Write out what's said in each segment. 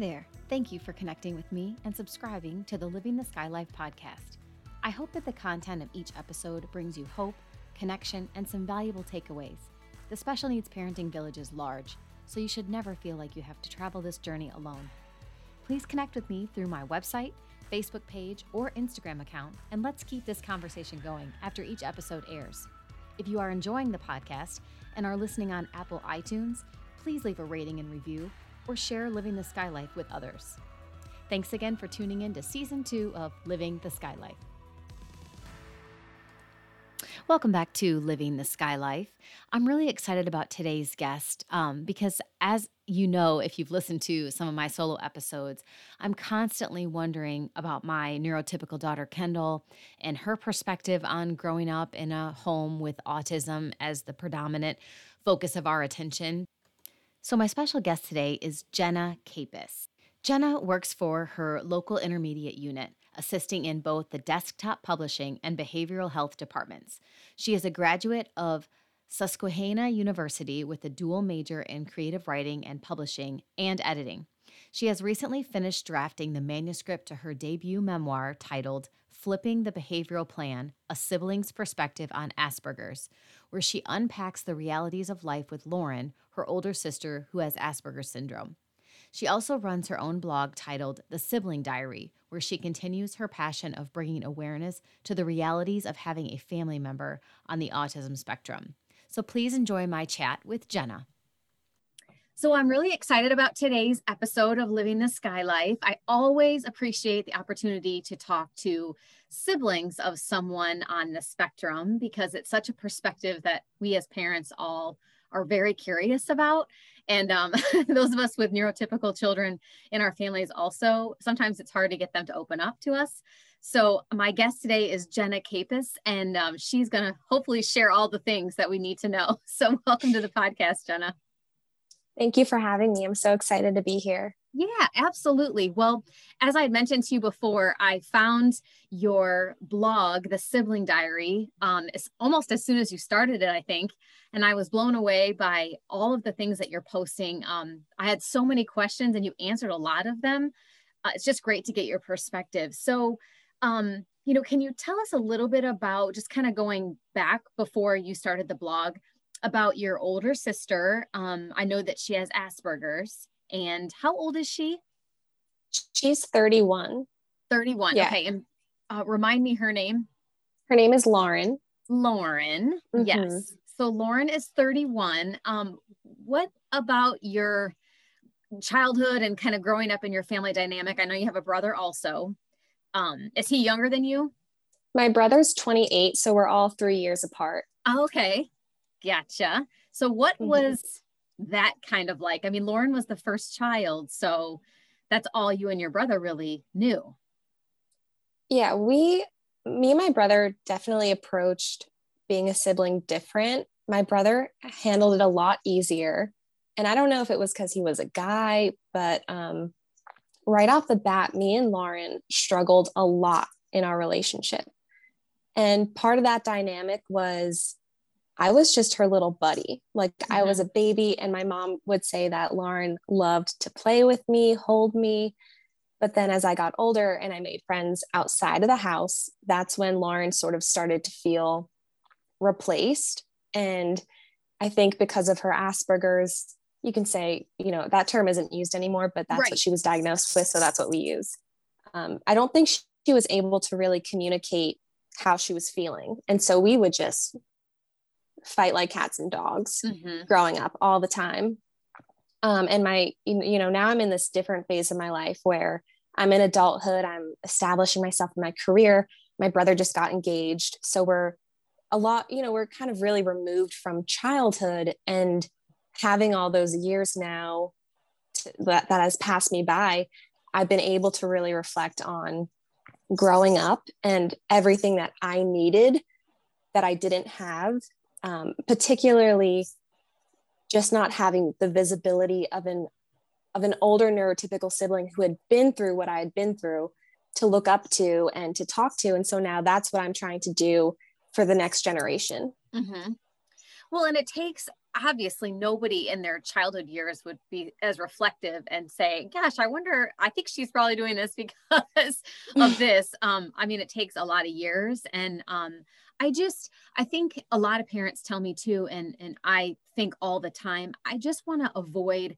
there. Thank you for connecting with me and subscribing to the Living the Sky Life podcast. I hope that the content of each episode brings you hope, connection, and some valuable takeaways. The Special Needs Parenting Village is large, so you should never feel like you have to travel this journey alone. Please connect with me through my website, Facebook page, or Instagram account, and let's keep this conversation going after each episode airs. If you are enjoying the podcast and are listening on Apple iTunes, please leave a rating and review or share Living the Sky Life with others. Thanks again for tuning in to season two of Living the Sky Life. Welcome back to Living the Sky Life. I'm really excited about today's guest um, because, as you know, if you've listened to some of my solo episodes, I'm constantly wondering about my neurotypical daughter, Kendall, and her perspective on growing up in a home with autism as the predominant focus of our attention. So, my special guest today is Jenna Capis. Jenna works for her local intermediate unit, assisting in both the desktop publishing and behavioral health departments. She is a graduate of Susquehanna University with a dual major in creative writing and publishing and editing. She has recently finished drafting the manuscript to her debut memoir titled Flipping the Behavioral Plan A Sibling's Perspective on Asperger's, where she unpacks the realities of life with Lauren, her older sister who has Asperger's syndrome. She also runs her own blog titled The Sibling Diary, where she continues her passion of bringing awareness to the realities of having a family member on the autism spectrum. So please enjoy my chat with Jenna. So I'm really excited about today's episode of Living the Sky Life. I always appreciate the opportunity to talk to siblings of someone on the spectrum because it's such a perspective that we as parents all are very curious about. And um, those of us with neurotypical children in our families also, sometimes it's hard to get them to open up to us. So my guest today is Jenna Capus, and um, she's going to hopefully share all the things that we need to know. So welcome to the podcast, Jenna. Thank you for having me. I'm so excited to be here. Yeah, absolutely. Well, as I mentioned to you before, I found your blog, The Sibling Diary, um, almost as soon as you started it, I think. And I was blown away by all of the things that you're posting. Um, I had so many questions and you answered a lot of them. Uh, it's just great to get your perspective. So, um, you know, can you tell us a little bit about just kind of going back before you started the blog? About your older sister. Um, I know that she has Asperger's. And how old is she? She's 31. 31. Yeah. Okay. And uh, remind me her name. Her name is Lauren. Lauren. Mm-hmm. Yes. So Lauren is 31. Um, what about your childhood and kind of growing up in your family dynamic? I know you have a brother also. Um, is he younger than you? My brother's 28, so we're all three years apart. okay. Gotcha. So, what mm-hmm. was that kind of like? I mean, Lauren was the first child, so that's all you and your brother really knew. Yeah, we, me and my brother definitely approached being a sibling different. My brother handled it a lot easier. And I don't know if it was because he was a guy, but um, right off the bat, me and Lauren struggled a lot in our relationship. And part of that dynamic was I was just her little buddy. Like mm-hmm. I was mm-hmm. a baby, and my mom would say that Lauren loved to play with me, hold me. But then as I got older and I made friends outside of the house, that's when Lauren sort of started to feel replaced. And I think because of her Asperger's, you can say, you know, that term isn't used anymore, but that's right. what she was diagnosed with. So that's what we use. Um, I don't think she, she was able to really communicate how she was feeling. And so we would just fight like cats and dogs mm-hmm. growing up all the time. Um, and my, you know, now I'm in this different phase of my life where I'm in adulthood, I'm establishing myself in my career. My brother just got engaged. So we're a lot, you know, we're kind of really removed from childhood and having all those years now to, that, that has passed me by. I've been able to really reflect on growing up and everything that I needed that I didn't have um, particularly just not having the visibility of an of an older neurotypical sibling who had been through what I had been through to look up to and to talk to. And so now that's what I'm trying to do for the next generation. Mm-hmm. Well, and it takes obviously nobody in their childhood years would be as reflective and say, gosh, I wonder, I think she's probably doing this because of this. Um, I mean, it takes a lot of years. And um, I just, I think a lot of parents tell me too, and and I think all the time, I just want to avoid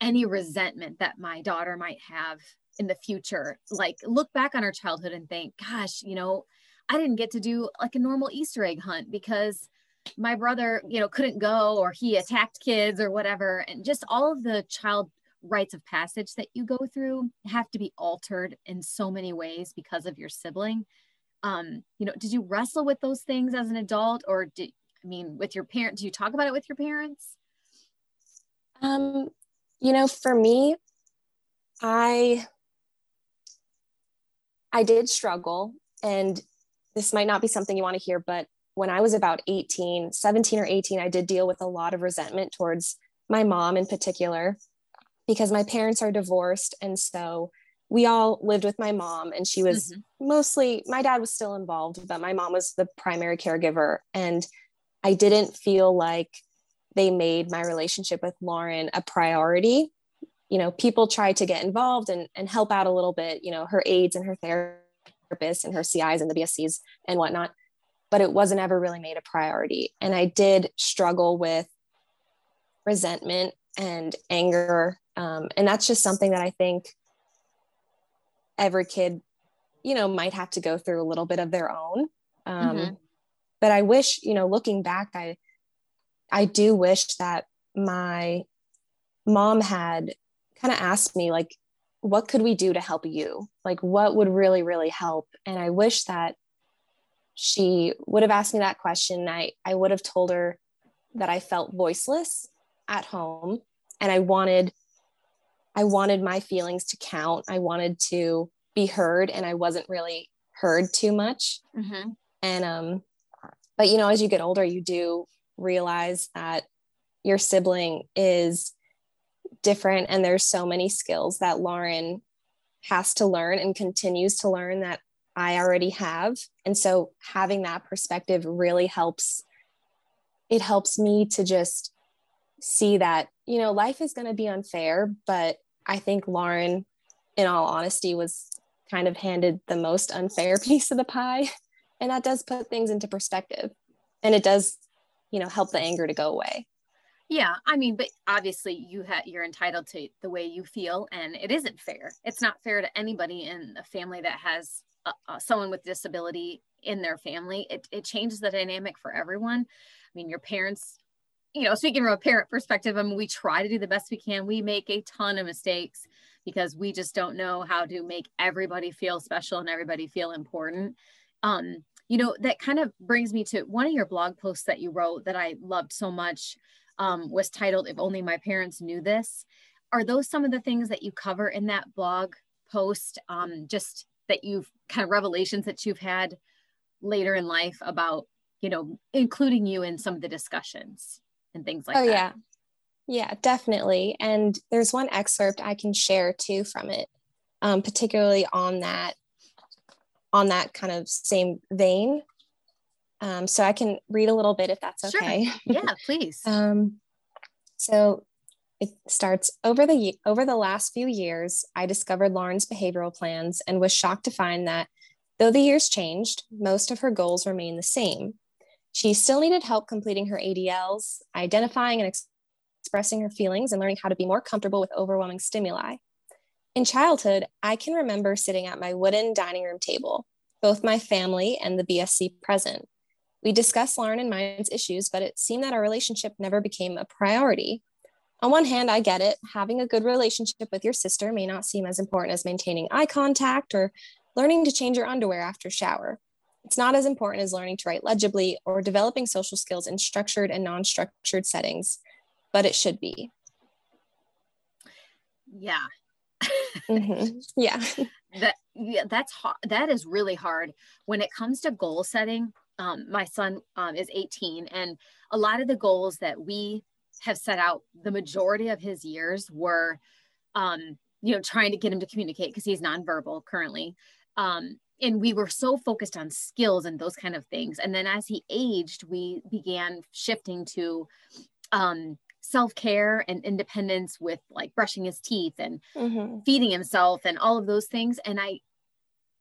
any resentment that my daughter might have in the future. Like look back on her childhood and think, gosh, you know, I didn't get to do like a normal Easter egg hunt because my brother, you know, couldn't go or he attacked kids or whatever. And just all of the child rites of passage that you go through have to be altered in so many ways because of your sibling. Um, you know, did you wrestle with those things as an adult or did I mean with your parents? Do you talk about it with your parents? Um, you know, for me, I I did struggle and this might not be something you want to hear, but when I was about 18, 17 or 18, I did deal with a lot of resentment towards my mom in particular because my parents are divorced. And so we all lived with my mom, and she was mm-hmm. mostly, my dad was still involved, but my mom was the primary caregiver. And I didn't feel like they made my relationship with Lauren a priority. You know, people tried to get involved and, and help out a little bit, you know, her aides and her therapists and her CIs and the BSCs and whatnot but it wasn't ever really made a priority. And I did struggle with resentment and anger. Um, and that's just something that I think every kid, you know, might have to go through a little bit of their own. Um, mm-hmm. But I wish, you know, looking back, I, I do wish that my mom had kind of asked me, like, what could we do to help you? Like, what would really, really help? And I wish that she would have asked me that question. I, I would have told her that I felt voiceless at home and I wanted I wanted my feelings to count. I wanted to be heard and I wasn't really heard too much. Mm-hmm. And um but you know as you get older you do realize that your sibling is different and there's so many skills that Lauren has to learn and continues to learn that I already have. And so having that perspective really helps. It helps me to just see that, you know, life is going to be unfair. But I think Lauren, in all honesty, was kind of handed the most unfair piece of the pie. And that does put things into perspective. And it does, you know, help the anger to go away. Yeah, I mean, but obviously you have you're entitled to the way you feel, and it isn't fair. It's not fair to anybody in a family that has uh, uh, someone with disability in their family, it, it changes the dynamic for everyone. I mean, your parents, you know, speaking from a parent perspective, I mean, we try to do the best we can. We make a ton of mistakes because we just don't know how to make everybody feel special and everybody feel important. Um, you know, that kind of brings me to one of your blog posts that you wrote that I loved so much um, was titled, If Only My Parents Knew This. Are those some of the things that you cover in that blog post? Um, just that you've kind of revelations that you've had later in life about you know including you in some of the discussions and things like that. oh, that. yeah. Yeah definitely. And there's one excerpt i can share too from it um, particularly on that on that kind of same vein. Um, so i can read a little bit if that's okay. Sure. yeah please. Um, so it starts over the over the last few years, I discovered Lauren's behavioral plans and was shocked to find that though the years changed, most of her goals remained the same. She still needed help completing her ADLs, identifying and ex- expressing her feelings, and learning how to be more comfortable with overwhelming stimuli. In childhood, I can remember sitting at my wooden dining room table, both my family and the BSC present. We discussed Lauren and mine's issues, but it seemed that our relationship never became a priority on one hand, I get it. Having a good relationship with your sister may not seem as important as maintaining eye contact or learning to change your underwear after shower. It's not as important as learning to write legibly or developing social skills in structured and non structured settings, but it should be. Yeah. mm-hmm. Yeah. that yeah, that's hard. That is really hard when it comes to goal setting. Um, my son um, is 18, and a lot of the goals that we have set out the majority of his years were um, you know trying to get him to communicate because he's nonverbal currently um, and we were so focused on skills and those kind of things. And then as he aged, we began shifting to um, self care and independence with like brushing his teeth and mm-hmm. feeding himself and all of those things. And I,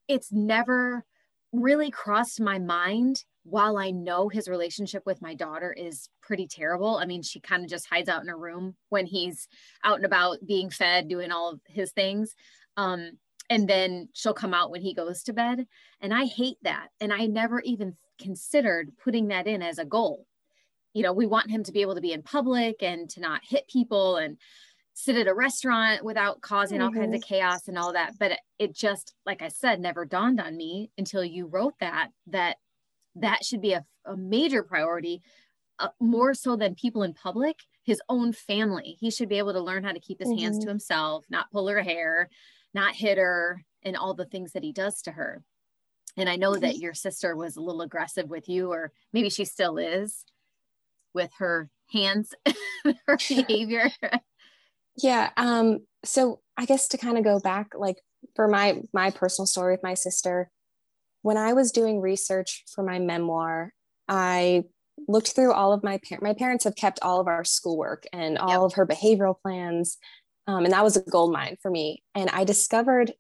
it's never really crossed my mind while I know his relationship with my daughter is pretty terrible. I mean, she kind of just hides out in her room when he's out and about being fed, doing all of his things. Um, and then she'll come out when he goes to bed. And I hate that. And I never even considered putting that in as a goal. You know, we want him to be able to be in public and to not hit people and sit at a restaurant without causing mm-hmm. all kinds of mm-hmm. chaos and all that. But it just, like I said, never dawned on me until you wrote that, that that should be a, a major priority, uh, more so than people in public, his own family. He should be able to learn how to keep his mm-hmm. hands to mm-hmm. himself, not pull her hair, not hit her, and all the things that he does to her. And I know that your sister was a little aggressive with you, or maybe she still is with her hands, her behavior. Yeah. Um, so I guess to kind of go back, like for my my personal story with my sister, when I was doing research for my memoir, I looked through all of my parents. My parents have kept all of our schoolwork and all yep. of her behavioral plans, um, and that was a gold mine for me. And I discovered,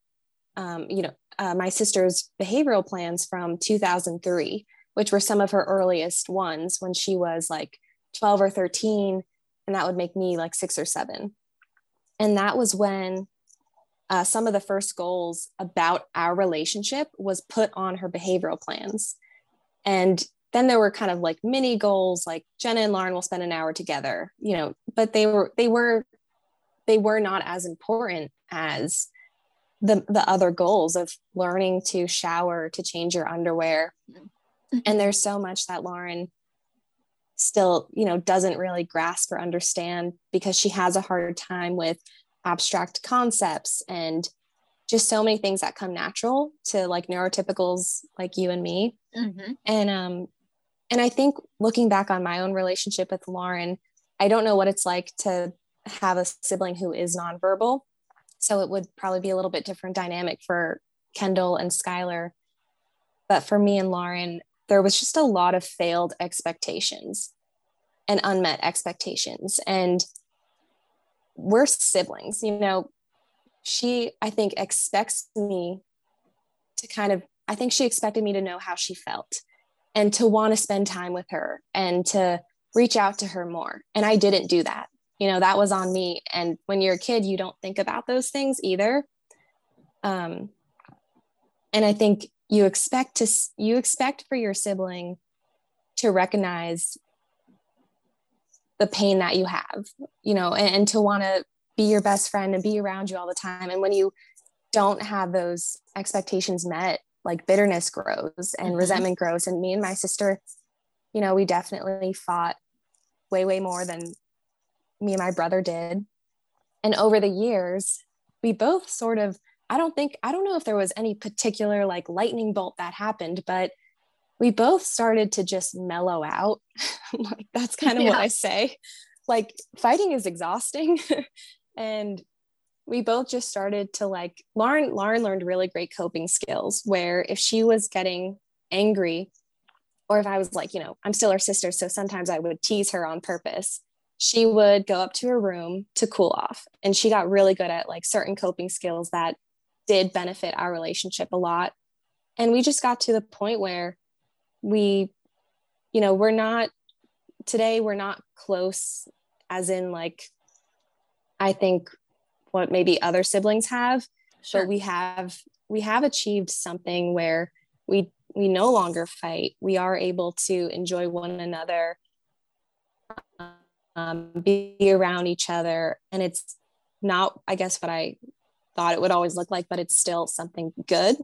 um, you know, uh, my sister's behavioral plans from 2003, which were some of her earliest ones when she was like 12 or 13, and that would make me like six or seven. And that was when uh, some of the first goals about our relationship was put on her behavioral plans. And then there were kind of like mini goals like Jenna and Lauren will spend an hour together, you know, but they were they were they were not as important as the the other goals of learning to shower, to change your underwear. Mm-hmm. And there's so much that Lauren still you know doesn't really grasp or understand because she has a hard time with abstract concepts and just so many things that come natural to like neurotypicals like you and me mm-hmm. and um and i think looking back on my own relationship with lauren i don't know what it's like to have a sibling who is nonverbal so it would probably be a little bit different dynamic for kendall and skylar but for me and lauren there was just a lot of failed expectations and unmet expectations. And we're siblings, you know, she, I think, expects me to kind of, I think she expected me to know how she felt and to want to spend time with her and to reach out to her more. And I didn't do that. You know, that was on me. And when you're a kid, you don't think about those things either. Um, and I think you expect to you expect for your sibling to recognize the pain that you have you know and, and to want to be your best friend and be around you all the time. And when you don't have those expectations met like bitterness grows and mm-hmm. resentment grows. And me and my sister you know we definitely fought way way more than me and my brother did. And over the years we both sort of I don't think, I don't know if there was any particular like lightning bolt that happened, but we both started to just mellow out. like that's kind of yeah. what I say. Like fighting is exhausting. and we both just started to like Lauren Lauren learned really great coping skills where if she was getting angry or if I was like, you know, I'm still her sister, so sometimes I would tease her on purpose. She would go up to her room to cool off. And she got really good at like certain coping skills that did benefit our relationship a lot. And we just got to the point where we, you know, we're not today, we're not close, as in, like, I think what maybe other siblings have, sure. but we have we have achieved something where we we no longer fight we are able to enjoy one another um, be around each other and it's not i guess what i thought it would always look like, but it's still something good.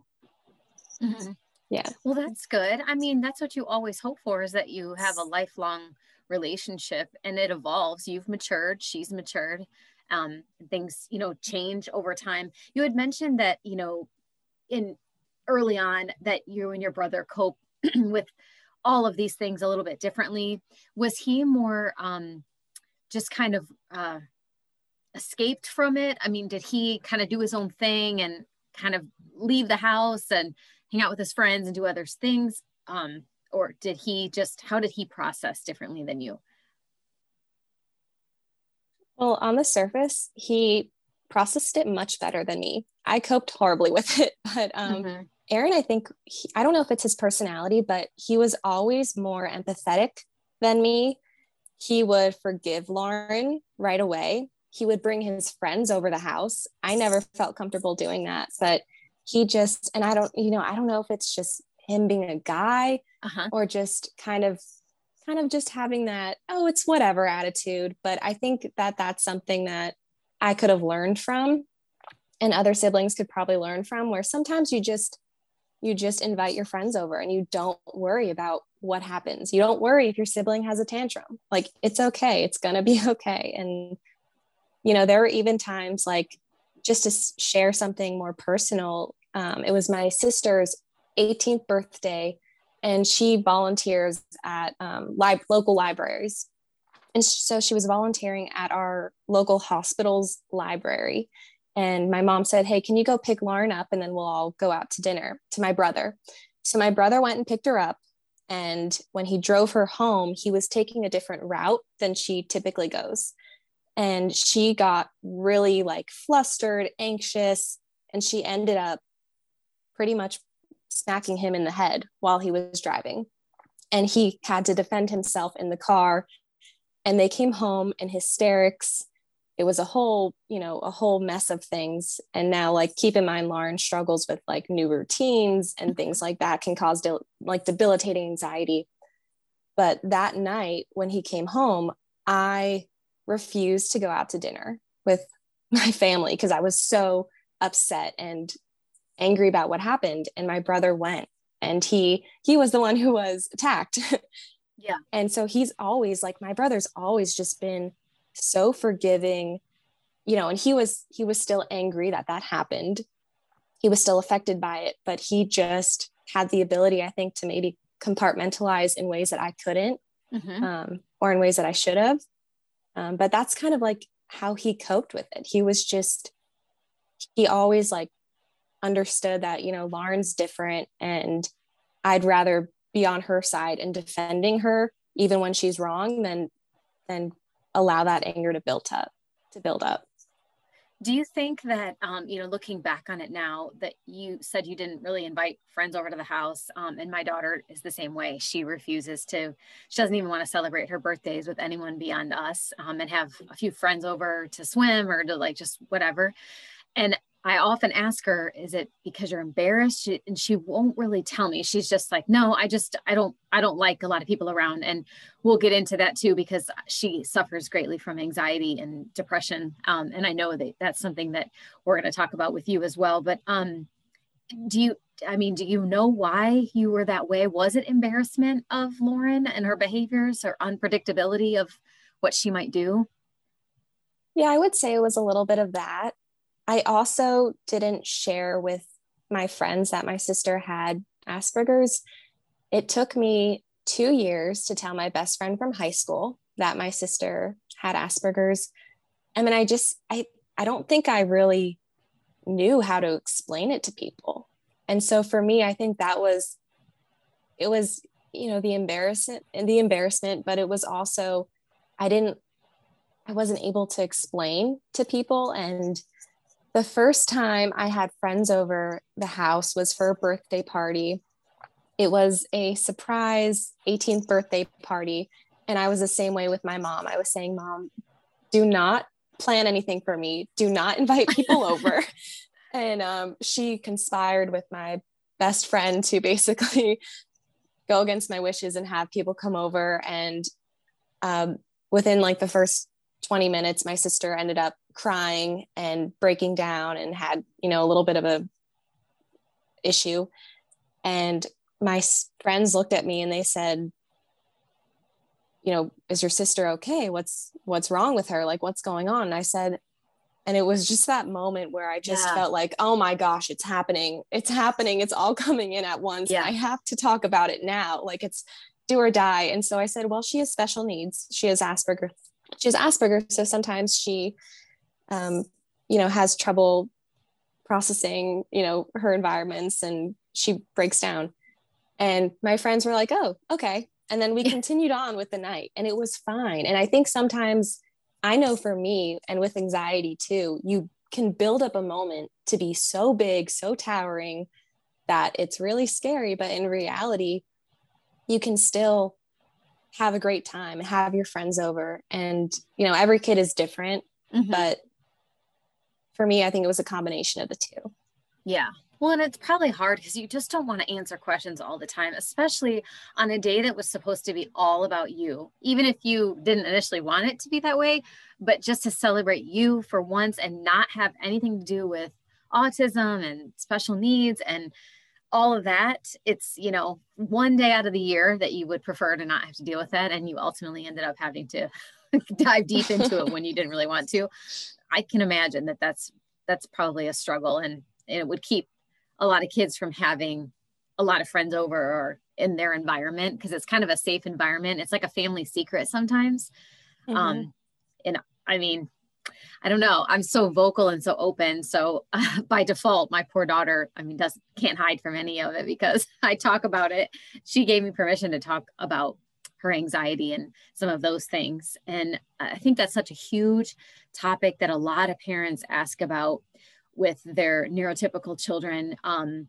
Mm-hmm. Yeah. Well, that's good. I mean, that's what you always hope for is that you have a lifelong relationship and it evolves. You've matured, she's matured. Um, things, you know, change over time. You had mentioned that, you know, in early on that you and your brother cope with all of these things a little bit differently. Was he more um, just kind of uh, escaped from it? I mean, did he kind of do his own thing and kind of leave the house and hang out with his friends and do other things um, or did he just how did he process differently than you? Well on the surface he processed it much better than me. I coped horribly with it but um, mm-hmm. aaron i think he, i don't know if it's his personality but he was always more empathetic than me. He would forgive lauren right away. He would bring his friends over the house. I never felt comfortable doing that but he just and i don't you know i don't know if it's just him being a guy uh-huh. or just kind of kind of just having that oh it's whatever attitude but i think that that's something that i could have learned from and other siblings could probably learn from where sometimes you just you just invite your friends over and you don't worry about what happens. You don't worry if your sibling has a tantrum. Like it's okay. It's going to be okay. And you know there were even times like just to share something more personal um, it was my sister's 18th birthday and she volunteers at um, li- local libraries. And so she was volunteering at our local hospital's library. And my mom said, Hey, can you go pick Lauren up? And then we'll all go out to dinner to my brother. So my brother went and picked her up. And when he drove her home, he was taking a different route than she typically goes. And she got really like flustered, anxious, and she ended up pretty much smacking him in the head while he was driving. And he had to defend himself in the car. And they came home in hysterics. It was a whole, you know, a whole mess of things. And now, like, keep in mind, Lauren struggles with like new routines and things like that can cause de- like debilitating anxiety. But that night when he came home, I refused to go out to dinner with my family because I was so upset and angry about what happened and my brother went and he he was the one who was attacked. Yeah. And so he's always like my brother's always just been so forgiving you know and he was he was still angry that that happened. He was still affected by it but he just had the ability i think to maybe compartmentalize in ways that i couldn't mm-hmm. um, or in ways that i should have. Um, but that's kind of like how he coped with it. He was just he always like understood that you know lauren's different and i'd rather be on her side and defending her even when she's wrong than than allow that anger to build up to build up. Do you think that um, you know looking back on it now that you said you didn't really invite friends over to the house um, and my daughter is the same way. She refuses to she doesn't even want to celebrate her birthdays with anyone beyond us um, and have a few friends over to swim or to like just whatever. And I often ask her, is it because you're embarrassed? She, and she won't really tell me. She's just like, no, I just, I don't, I don't like a lot of people around. And we'll get into that too, because she suffers greatly from anxiety and depression. Um, and I know that that's something that we're going to talk about with you as well. But um, do you, I mean, do you know why you were that way? Was it embarrassment of Lauren and her behaviors or unpredictability of what she might do? Yeah, I would say it was a little bit of that. I also didn't share with my friends that my sister had Asperger's. It took me two years to tell my best friend from high school that my sister had Asperger's. I mean, I just, I, I don't think I really knew how to explain it to people. And so for me, I think that was, it was, you know, the embarrassment and the embarrassment, but it was also, I didn't, I wasn't able to explain to people. And the first time I had friends over the house was for a birthday party. It was a surprise 18th birthday party. And I was the same way with my mom. I was saying, Mom, do not plan anything for me, do not invite people over. and um, she conspired with my best friend to basically go against my wishes and have people come over. And um, within like the first 20 minutes, my sister ended up crying and breaking down and had, you know, a little bit of a issue. And my friends looked at me and they said, you know, is your sister okay? What's what's wrong with her? Like what's going on? And I said, and it was just that moment where I just yeah. felt like, oh my gosh, it's happening. It's happening. It's all coming in at once. Yeah. I have to talk about it now. Like it's do or die. And so I said, well, she has special needs. She has asperger she has asperger so sometimes she, um, you know, has trouble processing, you know, her environments and she breaks down. And my friends were like, oh, okay. And then we continued on with the night and it was fine. And I think sometimes I know for me and with anxiety too, you can build up a moment to be so big, so towering that it's really scary. But in reality, you can still have a great time, and have your friends over. And, you know, every kid is different. Mm-hmm. But for me, I think it was a combination of the two. Yeah. Well, and it's probably hard because you just don't want to answer questions all the time, especially on a day that was supposed to be all about you, even if you didn't initially want it to be that way, but just to celebrate you for once and not have anything to do with autism and special needs and all of that. It's, you know, one day out of the year that you would prefer to not have to deal with that. And you ultimately ended up having to dive deep into it when you didn't really want to. I can imagine that that's that's probably a struggle and, and it would keep a lot of kids from having a lot of friends over or in their environment because it's kind of a safe environment. It's like a family secret sometimes. Mm-hmm. Um, and I mean, I don't know. I'm so vocal and so open. So uh, by default, my poor daughter, I mean, does can't hide from any of it because I talk about it. She gave me permission to talk about her anxiety and some of those things. And I think that's such a huge topic that a lot of parents ask about with their neurotypical children um,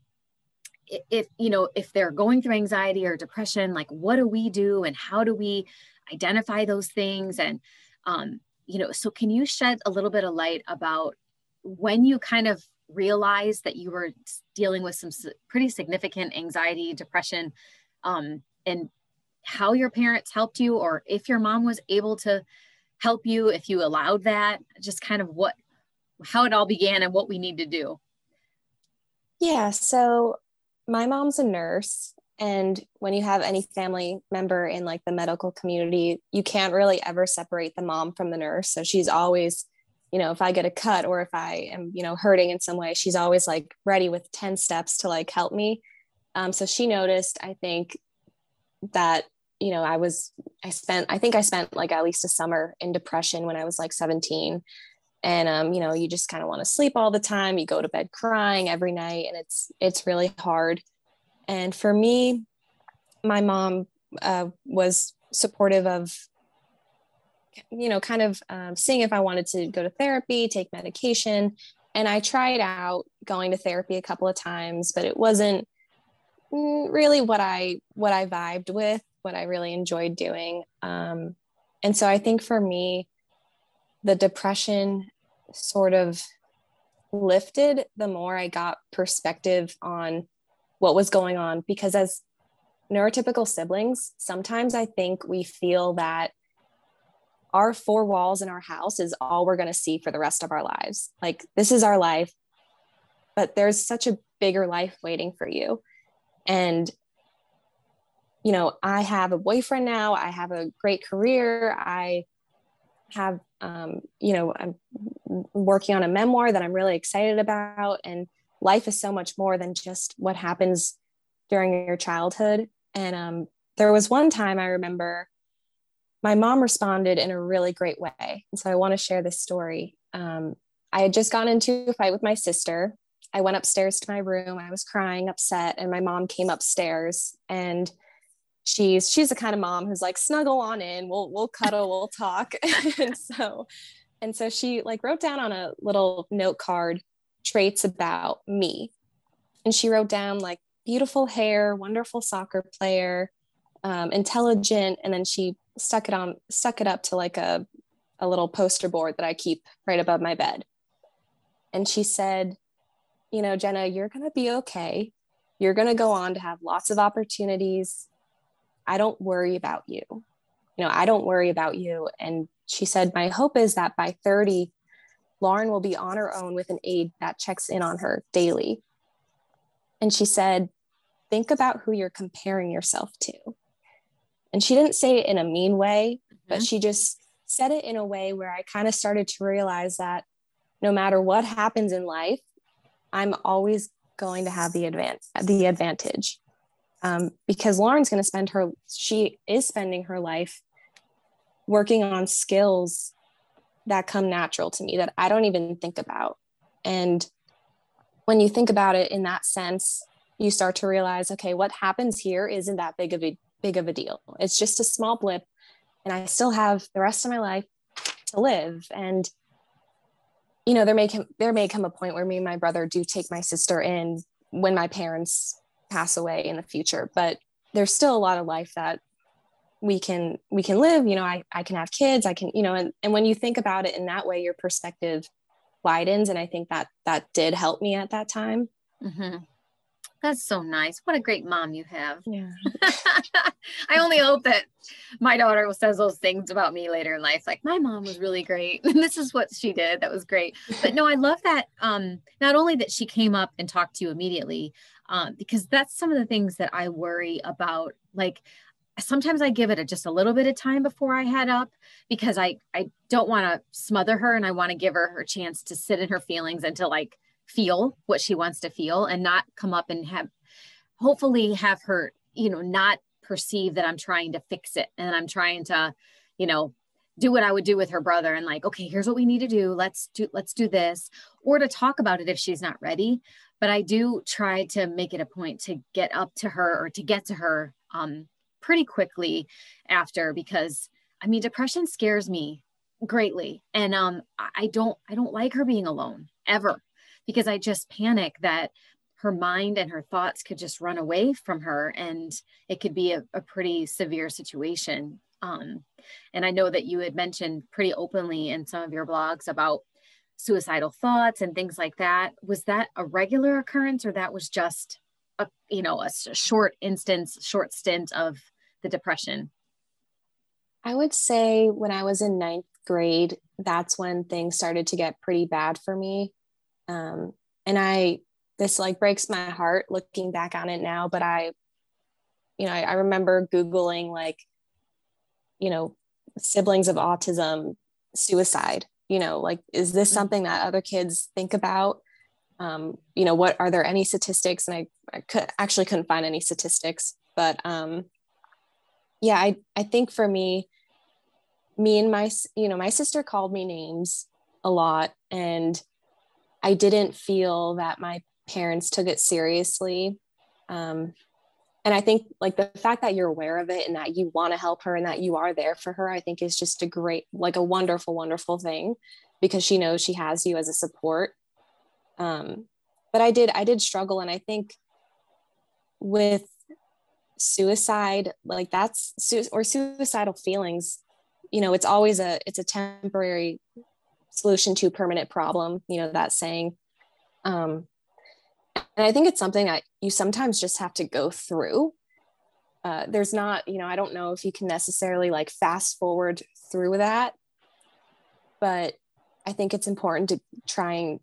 if you know if they're going through anxiety or depression like what do we do and how do we identify those things and um, you know so can you shed a little bit of light about when you kind of realized that you were dealing with some pretty significant anxiety depression um, and how your parents helped you or if your mom was able to help you if you allowed that just kind of what how it all began and what we need to do. Yeah. So my mom's a nurse. And when you have any family member in like the medical community, you can't really ever separate the mom from the nurse. So she's always, you know, if I get a cut or if I am, you know, hurting in some way, she's always like ready with 10 steps to like help me. Um, so she noticed, I think, that, you know, I was, I spent, I think I spent like at least a summer in depression when I was like 17 and um, you know you just kind of want to sleep all the time. You go to bed crying every night and it's it's really hard. And for me my mom uh, was supportive of you know kind of um, seeing if i wanted to go to therapy take medication. And i tried out going to therapy a couple of times but it wasn't really what i what i vibed with what i really enjoyed doing um, and so i think for me the depression sort of lifted the more I got perspective on what was going on. Because as neurotypical siblings, sometimes I think we feel that our four walls in our house is all we're going to see for the rest of our lives. Like, this is our life, but there's such a bigger life waiting for you. And, you know, I have a boyfriend now, I have a great career, I have um, you know i'm working on a memoir that i'm really excited about. And life is so much more than just what happens during your childhood. And um, there was one time i remember my mom responded in a really great way. And so i want to share this story. Um, i had just gone into a fight with my sister i went upstairs to my room i was crying upset and my mom came upstairs and she's she's the kind of mom who's like snuggle on in we'll we'll cuddle we'll talk. And so and so she like wrote down on a little note card traits about me. And she wrote down like beautiful hair wonderful soccer player um, intelligent and then she stuck it on stuck it up to like a, a little poster board that i keep right above my bed. And she said you know jenna you're going to be okay you're going to go on to have lots of opportunities I don't worry about you. You know, I don't worry about you. And she said, My hope is that by 30, Lauren will be on her own with an aide that checks in on her daily. And she said, Think about who you're comparing yourself to. And she didn't say it in a mean way, mm-hmm. but she just said it in a way where I kind of started to realize that no matter what happens in life, I'm always going to have the the advantage um, because Lauren's going to spend her, she is spending her life working on skills that come natural to me that I don't even think about. And when you think about it in that sense, you start to realize, okay, what happens here isn't that big of a big of a deal. It's just a small blip, and I still have the rest of my life to live. And you know, there may come there may come a point where me and my brother do take my sister in when my parents pass away in the future, but there's still a lot of life that we can we can live you know i i can have kids i can you know and, and when you think about it in that way your perspective widens and i think that that did help me at that time mm-hmm. That's so nice. What a great mom you have. Yeah. I only hope that my daughter says those things about me later in life like my mom was really great. And this is what she did that was great. But no i love that um not only that she came up and talked to you immediately um, because that's some of the things that i worry about. Like sometimes I give it a, just a little bit of time before I head up because I I don't want to smother her and I want to give her her chance to sit in her feelings and to like feel what she wants to feel and not come up and have hopefully have her you know not perceive that I'm trying to fix it and I'm trying to you know do what I would do with her brother and like okay here's what we need to do. Let's do let's do this or to talk about it if she's not ready. But I do try to make it a point to get up to her or to get to her um pretty quickly after because I mean depression scares me greatly. And um I don't I don't like her being alone ever because I just panic that her mind and her thoughts could just run away from her and it could be a, a pretty severe situation. Um, and i know that you had mentioned pretty openly in some of your blogs about suicidal thoughts and things like that. Was that a regular occurrence or that was just a you know a short instance short stint of the depression? I would say when i was in ninth grade that's when things started to get pretty bad for me um, and i this like breaks my heart looking back on it now but i you know I, I remember googling like you know siblings of autism suicide you know like is this mm-hmm. something that other kids think about um, you know what are there any statistics and i, I could, actually couldn't find any statistics but um, yeah i i think for me me and my you know my sister called me names a lot and i didn't feel that my parents took it seriously. Um, and i think like the fact that you're aware of it and that you want to help her and that you are there for her i think is just a great like a wonderful wonderful thing because she knows she has you as a support. Um, but i did i did struggle and i think with suicide like that's or suicidal feelings you know it's always a it's a temporary solution to a permanent problem you know that saying. Um and i think it's something that you sometimes just have to go through. Uh, there's not you know i don't know if you can necessarily like fast forward through that but i think it's important to try and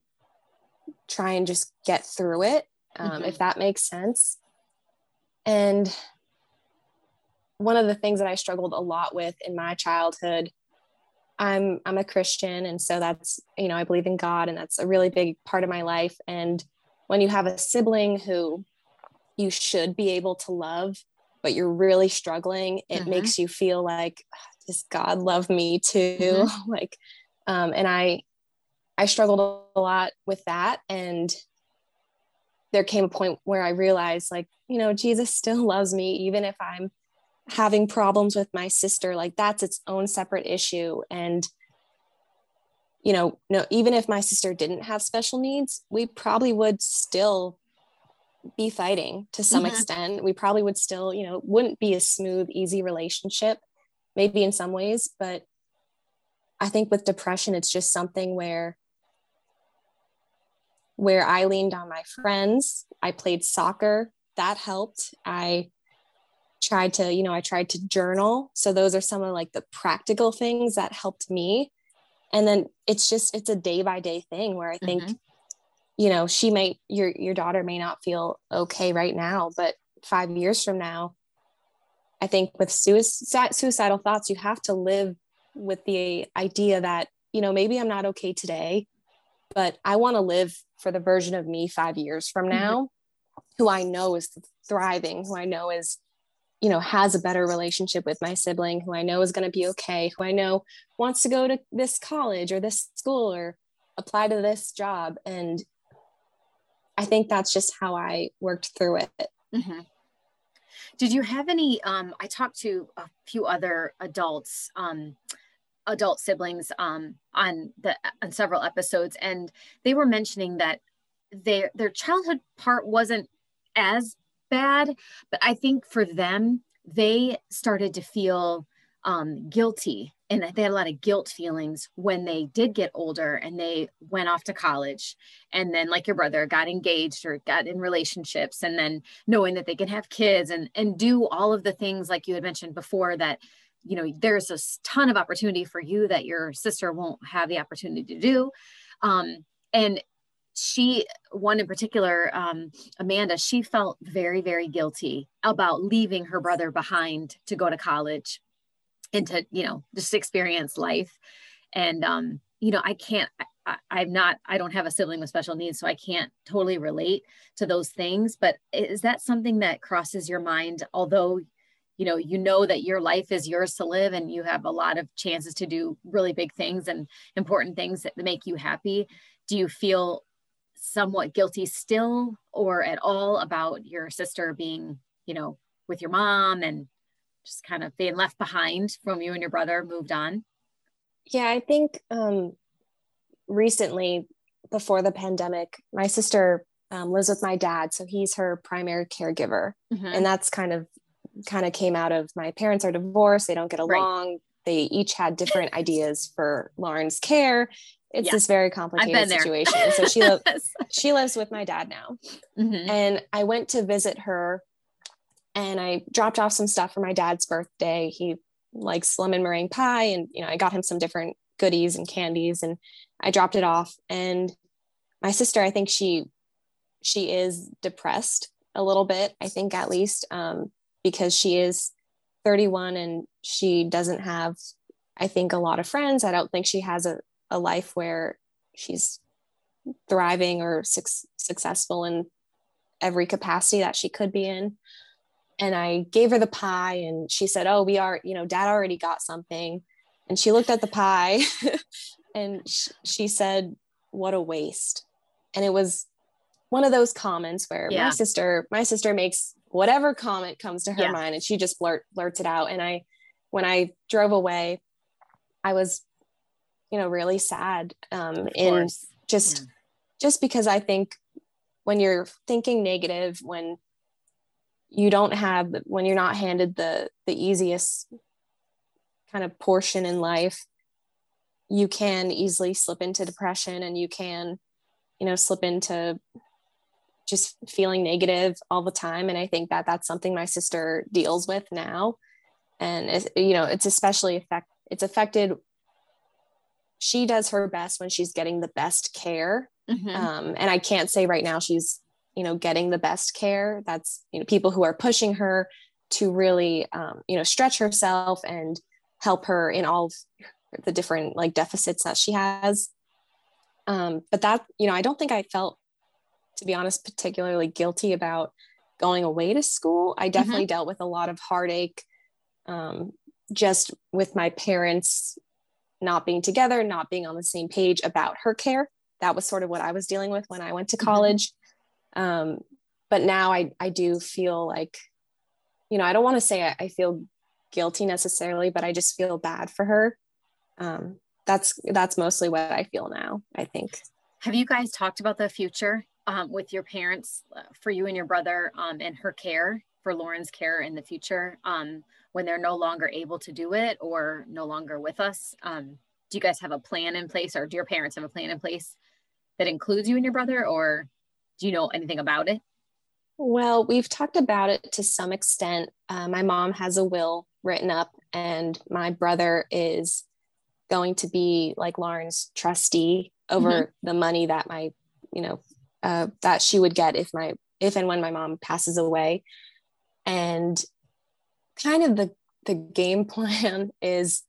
try and just get through it um, mm-hmm. if that makes sense. And one of the things that i struggled a lot with in my childhood i'm i'm a christian and so that's you know i believe in god and that's a really big part of my life and when you have a sibling who you should be able to love but you're really struggling it mm-hmm. makes you feel like does god love me too mm-hmm. like um, and i i struggled a lot with that and there came a point where i realized like you know jesus still loves me even if i'm having problems with my sister like that's its own separate issue and you know, no, even if my sister didn't have special needs, we probably would still be fighting to some mm-hmm. extent. We probably would still, you know, wouldn't be a smooth, easy relationship, maybe in some ways. But I think with depression, it's just something where where I leaned on my friends. I played soccer. That helped. I tried to, you know, I tried to journal. So those are some of like the practical things that helped me and then it's just it's a day by day thing where i think mm-hmm. you know she may your your daughter may not feel okay right now but 5 years from now i think with suicide, suicidal thoughts you have to live with the idea that you know maybe i'm not okay today but i want to live for the version of me 5 years from mm-hmm. now mm-hmm. who i know is thriving who i know is you know has a better relationship with my sibling who i know is going to be okay who i know wants to go to this college or this school or apply to this job and I think that's just how I worked through it. Mm-hmm. Did you have any? Um, I talked to a few other adults, um, adult siblings, um, on the on several episodes, and they were mentioning that their their childhood part wasn't as bad, but I think for them, they started to feel um, guilty and they had a lot of guilt feelings when they did get older and they went off to college. And then like your brother got engaged or got in relationships and then knowing that they can have kids and and do all of the things like you had mentioned before that you know there's a ton of opportunity for you that your sister won't have the opportunity to do. Um, and she one in particular um, amanda she felt very very guilty about leaving her brother behind to go to college and to you know just experience life. And um you know i can't I, i'm not i don't have a sibling with special needs so i can't totally relate to those things. But is that something that crosses your mind? Although you know you know that your life is yours to live and you have a lot of chances to do really big things and important things that make you happy do you feel somewhat guilty still or at all about your sister being you know with your mom and just kind of being left behind from you and your brother moved on? Yeah, I think um, recently, before the pandemic, my sister um, lives with my dad, so he's her primary caregiver, mm-hmm. and that's kind of kind of came out of my parents are divorced; they don't get along. Right. They each had different ideas for Lauren's care. It's yeah. this very complicated situation. so she li- she lives with my dad now, mm-hmm. and I went to visit her and I dropped off some stuff for my dad's birthday. He likes lemon meringue pie, and you know, I got him some different goodies and candies, and I dropped it off. And my sister, I think she she is depressed a little bit. I think at least um, because she is 31 and she doesn't have, I think, a lot of friends. I don't think she has a, a life where she's thriving or su- successful in every capacity that she could be in and I gave her the pie and she said, Oh, we are, you know, dad already got something. And she looked at the pie and sh- she said, What a waste. And it was one of those comments where yeah. my sister, my sister makes whatever comment comes to her yeah. mind and she just blurt blurts it out. And I, when I drove away, I was, you know, really sad. Um, in just, yeah. just because I think when you're thinking negative, when you don't have when you're not handed the the easiest kind of portion in life you can easily slip into depression and you can you know slip into just feeling negative all the time and i think that that's something my sister deals with now and it's, you know it's especially affect it's affected she does her best when she's getting the best care mm-hmm. um, and i can't say right now she's you know getting the best care that's you know people who are pushing her to really um, you know stretch herself and help her in all the different like deficits that she has um, but that you know i don't think i felt to be honest particularly guilty about going away to school i definitely mm-hmm. dealt with a lot of heartache um, just with my parents not being together not being on the same page about her care that was sort of what i was dealing with when i went to mm-hmm. college um, but now I, I do feel like, you know, I don't want to say I, I, feel guilty necessarily, but I just feel bad for her. Um, that's, that's mostly what I feel now, I think. Have you guys talked about the future um, with your parents uh, for you and your brother um, and her care for Lauren's care in the future um, when they're no longer able to do it or no longer with us? Um, do you guys have a plan in place or do your parents have a plan in place that includes you and your brother or do you know anything about it? Well, we've talked about it to some extent. Uh, my mom has a will written up, and my brother is going to be like Lauren's trustee over mm-hmm. the money that my, you know, uh, that she would get if my if and when my mom passes away. And kind of the the game plan is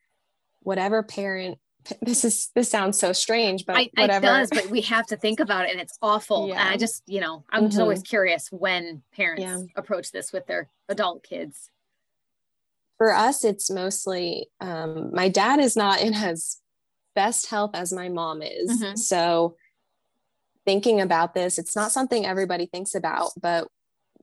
whatever parent this is this sounds so strange, but I, whatever. It does, but we have to think about it, and it's awful. Yeah. And I just, you know, I'm mm-hmm. just always curious when parents yeah. approach this with their adult kids. For us, it's mostly um, my dad is not in his best health as my mom is, mm-hmm. so thinking about this. It's not something everybody thinks about, but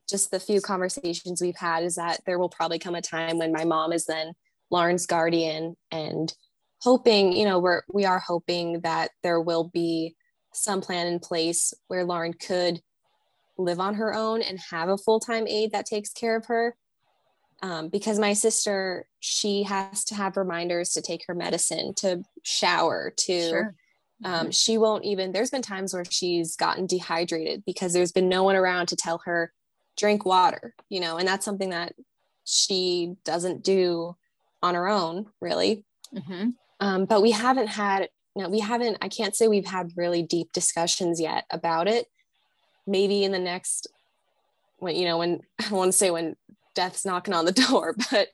just the few conversations we've had is that there will probably come a time when my mom is then Lauren's guardian and hoping, you know, we're we are hoping that there will be some plan in place where Lauren could live on her own and have a full-time aide that takes care of her. Um, because my sister, she has to have reminders to take her medicine, to shower, to sure. um, mm-hmm. she won't even. There's been times where she's gotten dehydrated because there's been no one around to tell her drink water, you know, and that's something that she doesn't do on her own, really. Mm-hmm. Um, but we haven't had, no, we haven't, I can't say we've had really deep discussions yet about it. Maybe in the next, when, you know, when I want to say when death's knocking on the door, but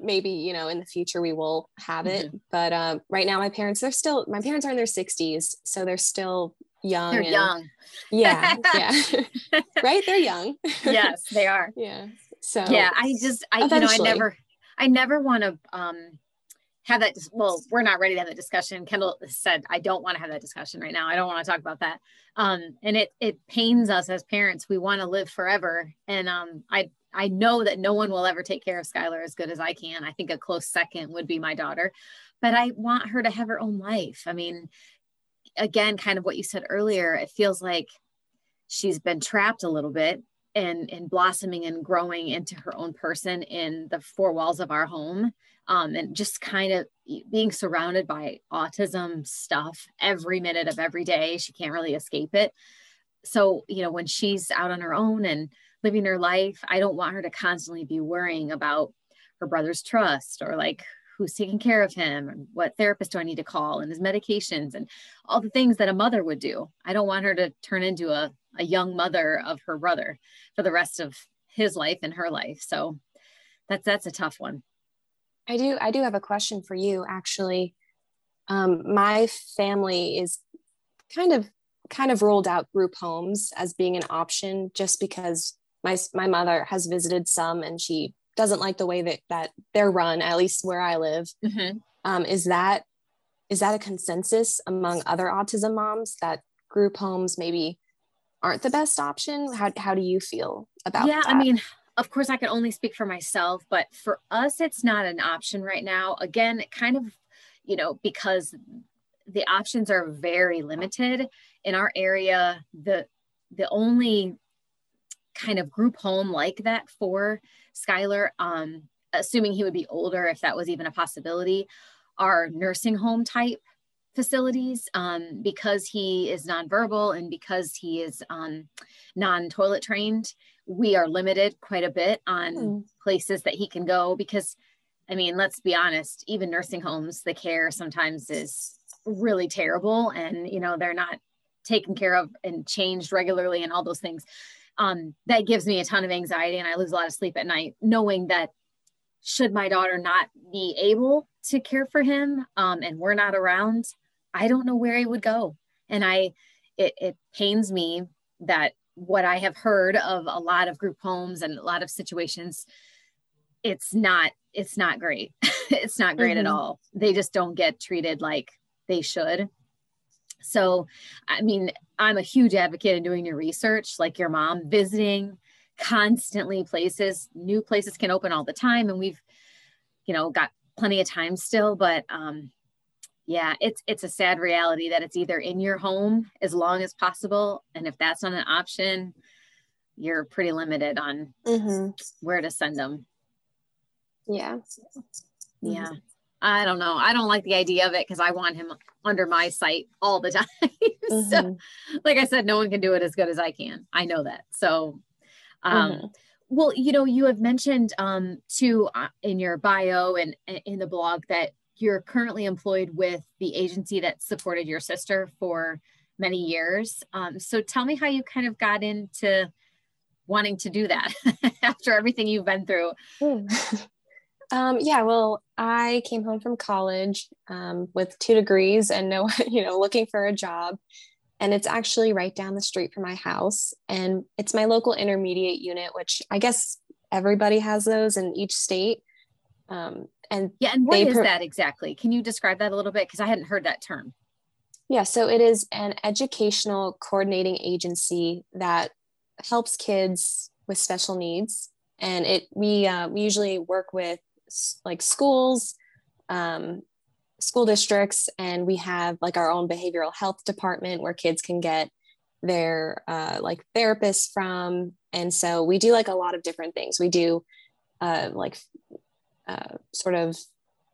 maybe, you know, in the future we will have it. Mm-hmm. But um, right now, my parents, they're still, my parents are in their 60s. So they're still young. They're and, young. Yeah. yeah. right. They're young. yes, they are. Yeah. So, yeah, I just, I, eventually. you know, I never, I never want to um, have that. Well, we're not ready to have that discussion. Kendall said, I don't want to have that discussion right now. I don't want to talk about that. Um, and it it pains us as parents. We want to live forever, and um, I I know that no one will ever take care of Skylar as good as I can. I think a close second would be my daughter, but I want her to have her own life. I mean, again, kind of what you said earlier. It feels like she's been trapped a little bit and and blossoming and growing into her own person in the four walls of our home um, and just kind of being surrounded by autism stuff every minute of every day she can't really escape it so you know when she's out on her own and living her life i don't want her to constantly be worrying about her brother's trust or like who's taking care of him and what therapist do i need to call and his medications and all the things that a mother would do i don't want her to turn into a a young mother of her brother for the rest of his life and her life. So that's that's a tough one. I do I do have a question for you actually. Um, my family is kind of kind of rolled out group homes as being an option just because my my mother has visited some and she doesn't like the way that that they're run at least where I live. Mm-hmm. Um, is that is that a consensus among other autism moms that group homes maybe aren't the best option how, how do you feel about yeah that? i mean of course i can only speak for myself but for us it's not an option right now again kind of you know because the options are very limited in our area the the only kind of group home like that for skylar um assuming he would be older if that was even a possibility are nursing home type facilities um, because he is nonverbal and because he is um, non-toilet trained we are limited quite a bit on mm. places that he can go because i mean let's be honest even nursing homes the care sometimes is really terrible and you know they're not taken care of and changed regularly and all those things um, that gives me a ton of anxiety and i lose a lot of sleep at night knowing that should my daughter not be able to care for him um, and we're not around I don't know where he would go. And I, it, it pains me that what I have heard of a lot of group homes and a lot of situations, it's not, it's not great. it's not great mm-hmm. at all. They just don't get treated like they should. So, I mean, I'm a huge advocate in doing your research, like your mom, visiting constantly places. New places can open all the time, and we've, you know, got plenty of time still. But um, yeah it's it's a sad reality that it's either in your home as long as possible and if that's not an option you're pretty limited on mm-hmm. where to send them yeah yeah mm-hmm. I don't know i don't like the idea of it because i want him under my sight all the time mm-hmm. so like i said no one can do it as good as i can i know that so um mm-hmm. well you know you have mentioned um too uh, in your bio and in the blog that you're currently employed with the agency that supported your sister for many years. Um, so tell me how you kind of got into wanting to do that after everything you've been through. Hmm. um, yeah, well, I came home from college um, with two degrees and no, you know, looking for a job. And it's actually right down the street from my house. And it's my local intermediate unit, which I guess everybody has those in each state. Um, and yeah and what is pro- that exactly can you describe that a little bit because i hadn't heard that term Yeah, so it is an educational coordinating agency that helps kids with special needs, and it we uh, we usually work with like schools, um, school districts, and we have like our own behavioral health department where kids can get their uh, like therapists from, and so we do like a lot of different things. We do uh, like uh, sort of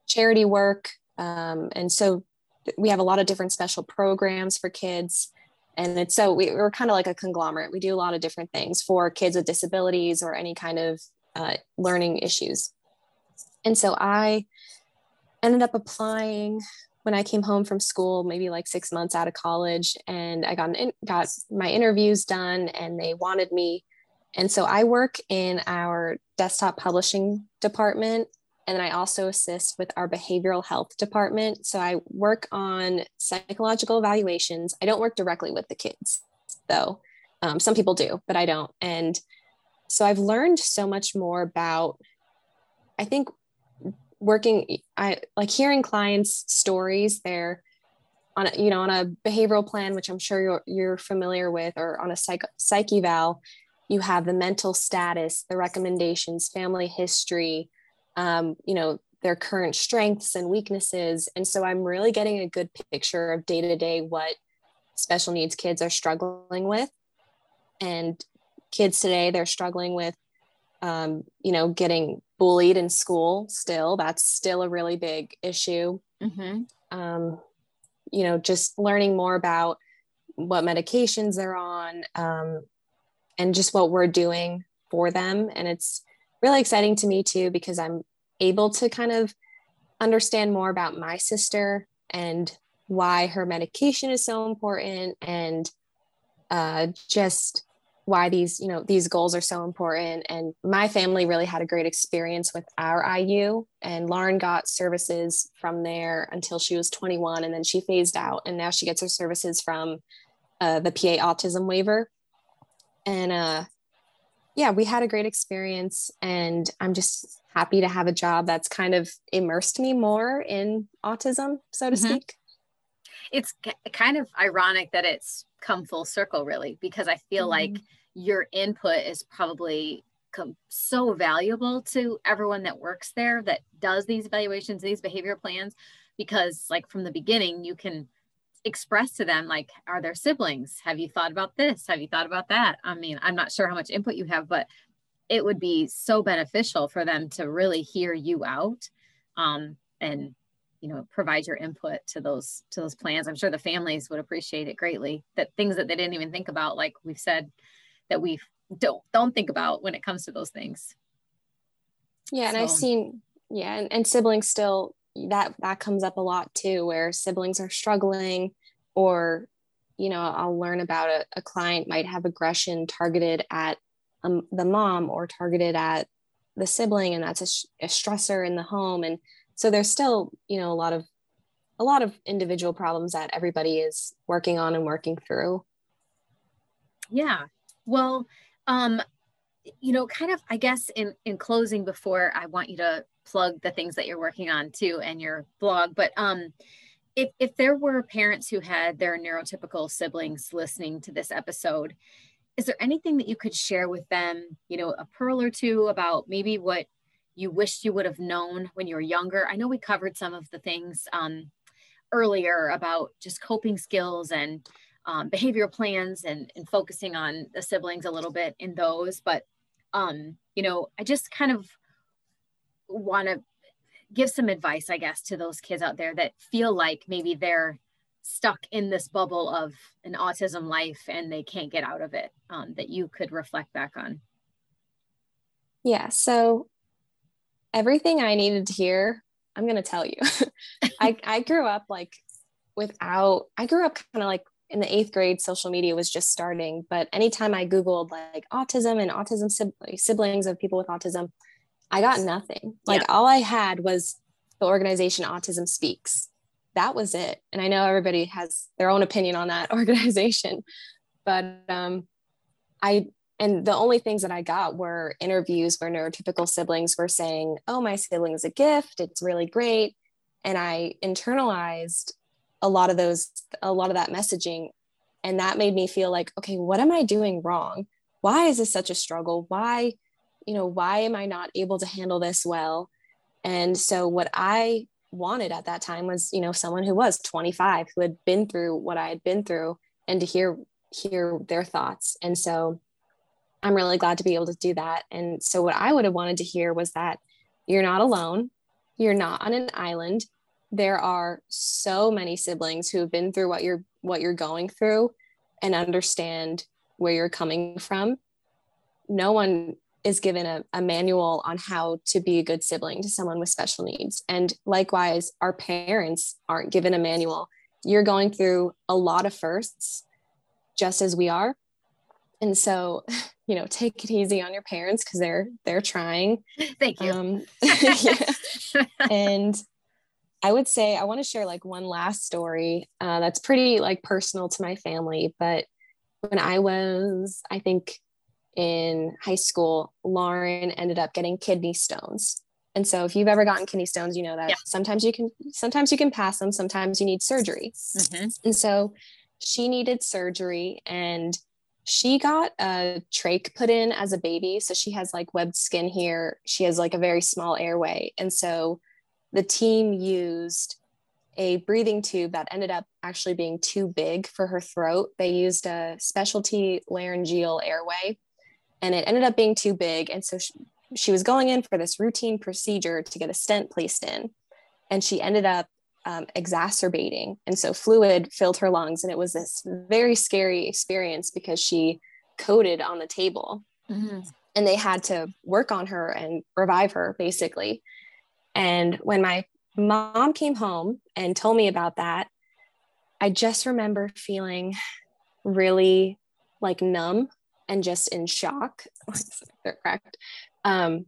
charity work, um, and so we have a lot of different special programs for kids. And it's so we, are kind of like a conglomerate. We do a lot of different things for kids with disabilities or any kind of uh, learning issues and so i ended up applying when i came home from school maybe like six months out of college and i got in, got my interviews done and they wanted me and so i work in our desktop publishing department and then I also assist with our behavioral health department. So I work on psychological evaluations. I don't work directly with the kids, though. Um, some people do, but I don't. And so I've learned so much more about, I think, working, I like hearing clients' stories. They're on a, you know, on a behavioral plan, which I'm sure you're, you're familiar with, or on a psych, psych eval, you have the mental status, the recommendations, family history, um, you know, their current strengths and weaknesses. And so I'm really getting a good picture of day to day what special needs kids are struggling with. And kids today, they're struggling with, um, you know, getting bullied in school still. That's still a really big issue. Mm-hmm. Um, you know, just learning more about what medications they're on um, and just what we're doing for them. And it's, really exciting to me too because I'm able to kind of understand more about my sister and why her medication is so important and uh, just why these you know these goals are so important and my family really had a great experience with our iu and lauren got services from there until she was 21 and then she phased out and now she gets her services from uh, the pa autism waiver and uh, yeah, we had a great experience and I'm just happy to have a job that's kind of immersed me more in autism, so to mm-hmm. speak. It's kind of ironic that it's come full circle, really, because I feel mm-hmm. like your input is probably so valuable to everyone that works there that does these evaluations, these behavior plans, because, like, from the beginning, you can express to them like are there siblings? Have you thought about this? Have you thought about that? I mean i'm not sure how much input you have but it would be so beneficial for them to really hear you out um, and you know provide your input to those to those plans. I'm sure the families would appreciate it greatly that things that they didn't even think about like we've said that we don't don't think about when it comes to those things. Yeah and so. i've seen yeah and, and siblings still that that comes up a lot too where siblings are struggling or you know i'll learn about a, a client might have aggression targeted at um, the mom or targeted at the sibling and that's a, sh- a stressor in the home. And so there's still you know a lot of a lot of individual problems that everybody is working on and working through. Yeah well um you know kind of i guess in in closing before i want you to plug the things that you're working on too and your blog. But um, if, if there were parents who had their neurotypical siblings listening to this episode, is there anything that you could share with them, you know, a pearl or two about maybe what you wished you would have known when you were younger? I know we covered some of the things um, earlier about just coping skills and um, behavioral plans and, and focusing on the siblings a little bit in those, but um, you know, I just kind of want to give some advice, I guess, to those kids out there that feel like maybe they're stuck in this bubble of an autism life and they can't get out of it um, that you could reflect back on? Yeah. So everything I needed to hear, I'm going to tell you. I, I grew up like without, I grew up kind of like in the eighth grade, social media was just starting. But anytime I Googled like autism and autism siblings of people with autism, I got nothing. Like yeah. all I had was the organization Autism Speaks. That was it. And I know everybody has their own opinion on that organization, but um, I and the only things that I got were interviews where neurotypical siblings were saying, "Oh, my sibling is a gift. It's really great," and I internalized a lot of those a lot of that messaging. And that made me feel like okay what am i doing wrong? Why is this such a struggle? Why you know why am i not able to handle this well? And so what i wanted at that time was you know someone who was 25 who had been through what i had been through and to hear hear their thoughts. And so i'm really glad to be able to do that. And so what i would have wanted to hear was that you're not alone. You're not on an island there are so many siblings who have been through what you're what you're going through and understand where you're coming from. No one is given a, a manual on how to be a good sibling to someone with special needs. And likewise our parents aren't given a manual. You're going through a lot of firsts just as we are. And so you know take it easy on your parents because they're they're trying. Thank you. Um, and I would say I want to share like one last story uh, that's pretty like personal to my family. But when I was, I think, in high school, Lauren ended up getting kidney stones. And so if you've ever gotten kidney stones, you know that yeah. sometimes you can sometimes you can pass them, sometimes you need surgery. Mm-hmm. And so she needed surgery and she got a trach put in as a baby. So she has like webbed skin here. She has like a very small airway. And so the team used a breathing tube that ended up actually being too big for her throat. They used a specialty laryngeal airway and it ended up being too big. And so she, she was going in for this routine procedure to get a stent placed in. And she ended up um, exacerbating. And so fluid filled her lungs. And it was this very scary experience because she coded on the table. Mm-hmm. And they had to work on her and revive her basically. And when my mom came home and told me about that, I just remember feeling really like numb and just in shock. They're correct. Um,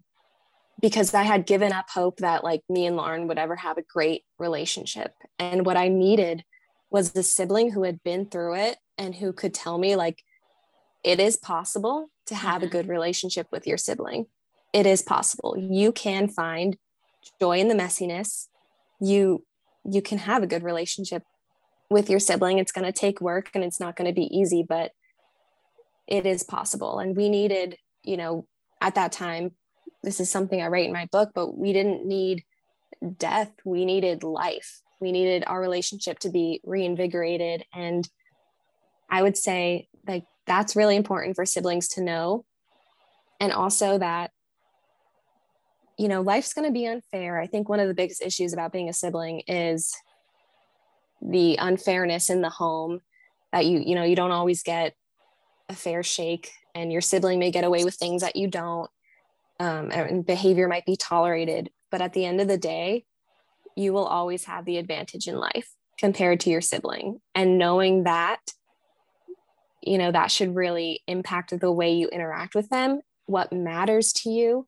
because I had given up hope that like me and Lauren would ever have a great relationship. And what I needed was the sibling who had been through it and who could tell me like it is possible to have mm-hmm. a good relationship with your sibling. It is possible. You can find joy in the messiness you you can have a good relationship with your sibling. It's going to take work and it's not going to be easy but it is possible. And we needed you know at that time this is something i write in my book but we didn't need death. We needed life. We needed our relationship to be reinvigorated. And i would say like that's really important for siblings to know. And also that you know, life's going to be unfair. I think one of the biggest issues about being a sibling is the unfairness in the home that you, you know, you don't always get a fair shake and your sibling may get away with things that you don't. Um, and behavior might be tolerated. But at the end of the day, you will always have the advantage in life compared to your sibling. And knowing that, you know, that should really impact the way you interact with them, what matters to you,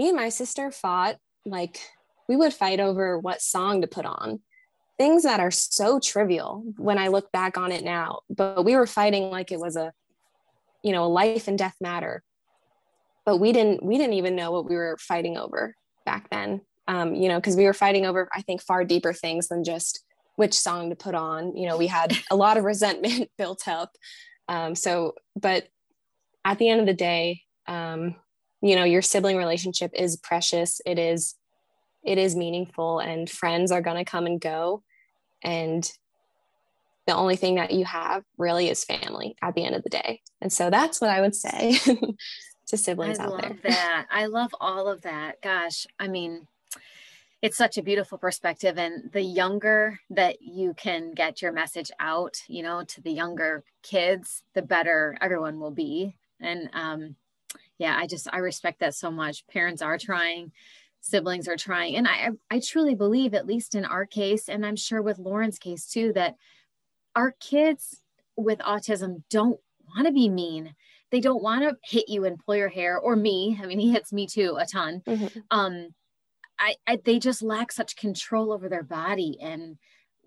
me and my sister fought like we would fight over what song to put on. Things that are so trivial when i look back on it now but we were fighting like it was a you know a life and death matter. But we didn't we didn't even know what we were fighting over back then. Um, you know because we were fighting over i think far deeper things than just which song to put on. You know we had a lot of resentment built up. Um, so but at the end of the day um, you know your sibling relationship is precious. It is it is meaningful and friends are going to come and go. And the only thing that you have really is family at the end of the day. And so that's what i would say to siblings I out love there. that. I love all of that. Gosh i mean it's such a beautiful perspective. And the younger that you can get your message out you know to the younger kids the better everyone will be. And um, yeah, I just I respect that so much. Parents are trying, siblings are trying, and I I truly believe, at least in our case, and I'm sure with Lauren's case too, that our kids with autism don't want to be mean. They don't want to hit you and pull your hair, or me. I mean, he hits me too a ton. Mm-hmm. Um, I, I they just lack such control over their body and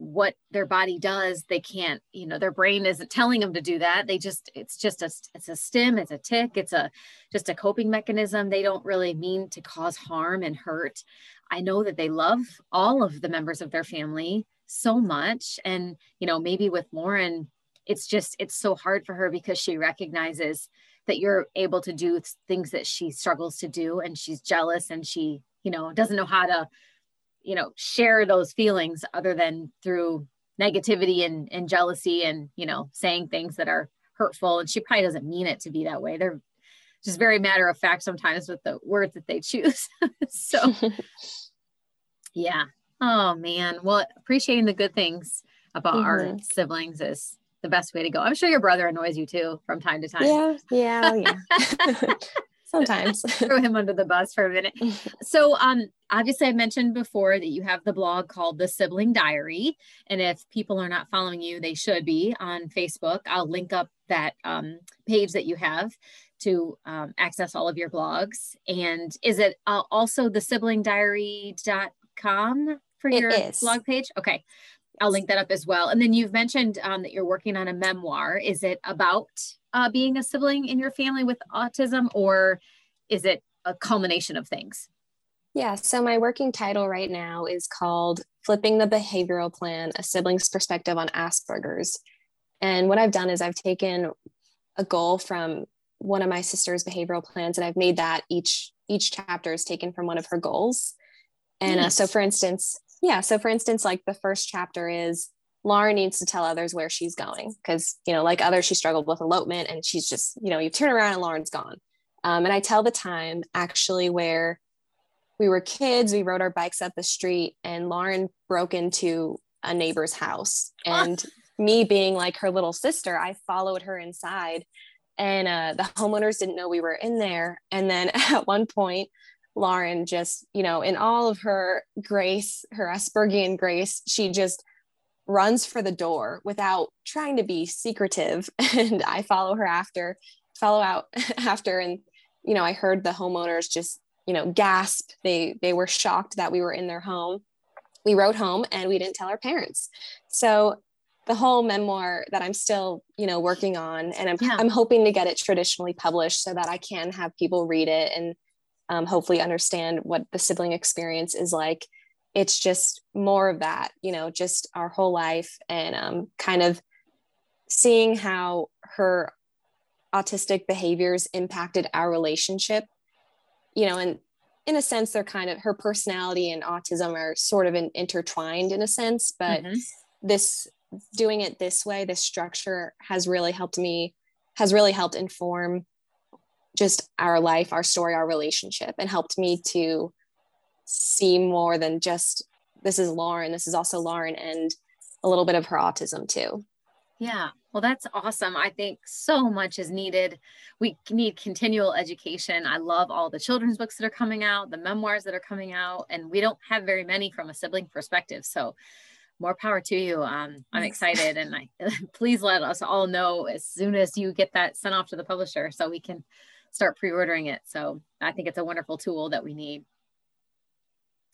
what their body does they can't you know their brain isn't telling them to do that. They just it's just a it's a stim it's a tick it's a just a coping mechanism. They don't really mean to cause harm and hurt. I know that they love all of the members of their family so much. And, you know, maybe with Lauren, it's just, it's so hard for her because she recognizes that you're able to do things that she struggles to do. And she's jealous and she, you know, doesn't know how to, you know, share those feelings other than through negativity and, and jealousy and, you know, saying things that are hurtful. And she probably doesn't mean it to be that way. They're just very matter of fact sometimes with the words that they choose. so, yeah. Oh man. Well, appreciating the good things about mm-hmm. our siblings is the best way to go. I'm sure your brother annoys you too from time to time. Yeah. Yeah. Oh, yeah. Sometimes throw him under the bus for a minute. So, um, obviously, I mentioned before that you have the blog called The Sibling Diary, and if people are not following you, they should be on Facebook. I'll link up that um, page that you have to um, access all of your blogs. And is it uh, also the siblingdiary.com for your blog page? Okay. I'll link that up as well. And then you've mentioned um, that you're working on a memoir. Is it about uh, being a sibling in your family with autism, or is it a culmination of things? Yeah, so my working title right now is called Flipping the Behavioral Plan A Sibling's Perspective on Asperger's. And what I've done is I've taken a goal from one of my sister's behavioral plans and I've made that each each chapter is taken from one of her goals. And uh, so for instance, yeah, so for instance like the first chapter is Lauren needs to tell others where she's going because, you know, like others, she struggled with elopement and she's just, you know, you turn around and Lauren's gone. Um, and I tell the time actually where we were kids, we rode our bikes up the street and Lauren broke into a neighbor's house. And me being like her little sister, I followed her inside and uh, the homeowners didn't know we were in there. And then at one point, Lauren just, you know, in all of her grace, her Aspergian grace, she just runs for the door without trying to be secretive. And I follow her after, follow out after. And, you know, I heard the homeowners just, you know, gasp. They they were shocked that we were in their home. We rode home and we didn't tell our parents. So the whole memoir that I'm still, you know, working on, and I'm, yeah. I'm hoping to get it traditionally published so that I can have people read it and um, hopefully understand what the sibling experience is like it's just more of that you know just our whole life and um, kind of seeing how her autistic behaviors impacted our relationship you know and in a sense they're kind of her personality and autism are sort of in, intertwined in a sense but mm-hmm. this doing it this way this structure has really helped me has really helped inform just our life our story our relationship and helped me to see more than just this is Lauren, this is also Lauren and a little bit of her autism too. Yeah. Well, that's awesome. I think so much is needed. We need continual education. I love all the children's books that are coming out, the memoirs that are coming out, and we don't have very many from a sibling perspective. So, more power to you. Um, I'm excited, and I, please let us all know as soon as you get that sent off to the publisher so we can start pre-ordering it. So, I think it's a wonderful tool that we need.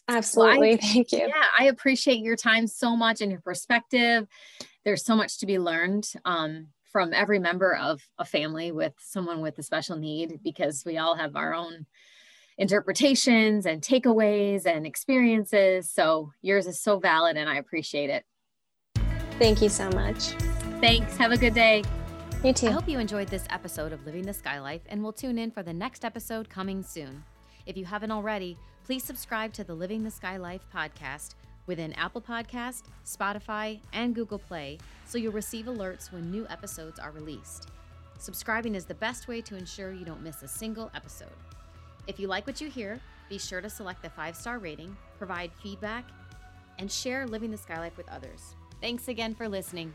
Absolutely. Well, I, Thank you. Yeah, I appreciate your time so much and your perspective. There's so much to be learned um, from every member of a family with someone with a special need because we all have our own interpretations and takeaways and experiences. So yours is so valid and I appreciate it. Thank you so much. Thanks. Have a good day. You too. I hope you enjoyed this episode of Living the Sky Life and we'll tune in for the next episode coming soon. If you haven't already, please subscribe to the Living the Sky Life podcast within Apple Podcast, Spotify, and Google Play so you'll receive alerts when new episodes are released. Subscribing is the best way to ensure you don't miss a single episode. If you like what you hear, be sure to select the five star rating, provide feedback, and share Living the Sky Life with others. Thanks again for listening.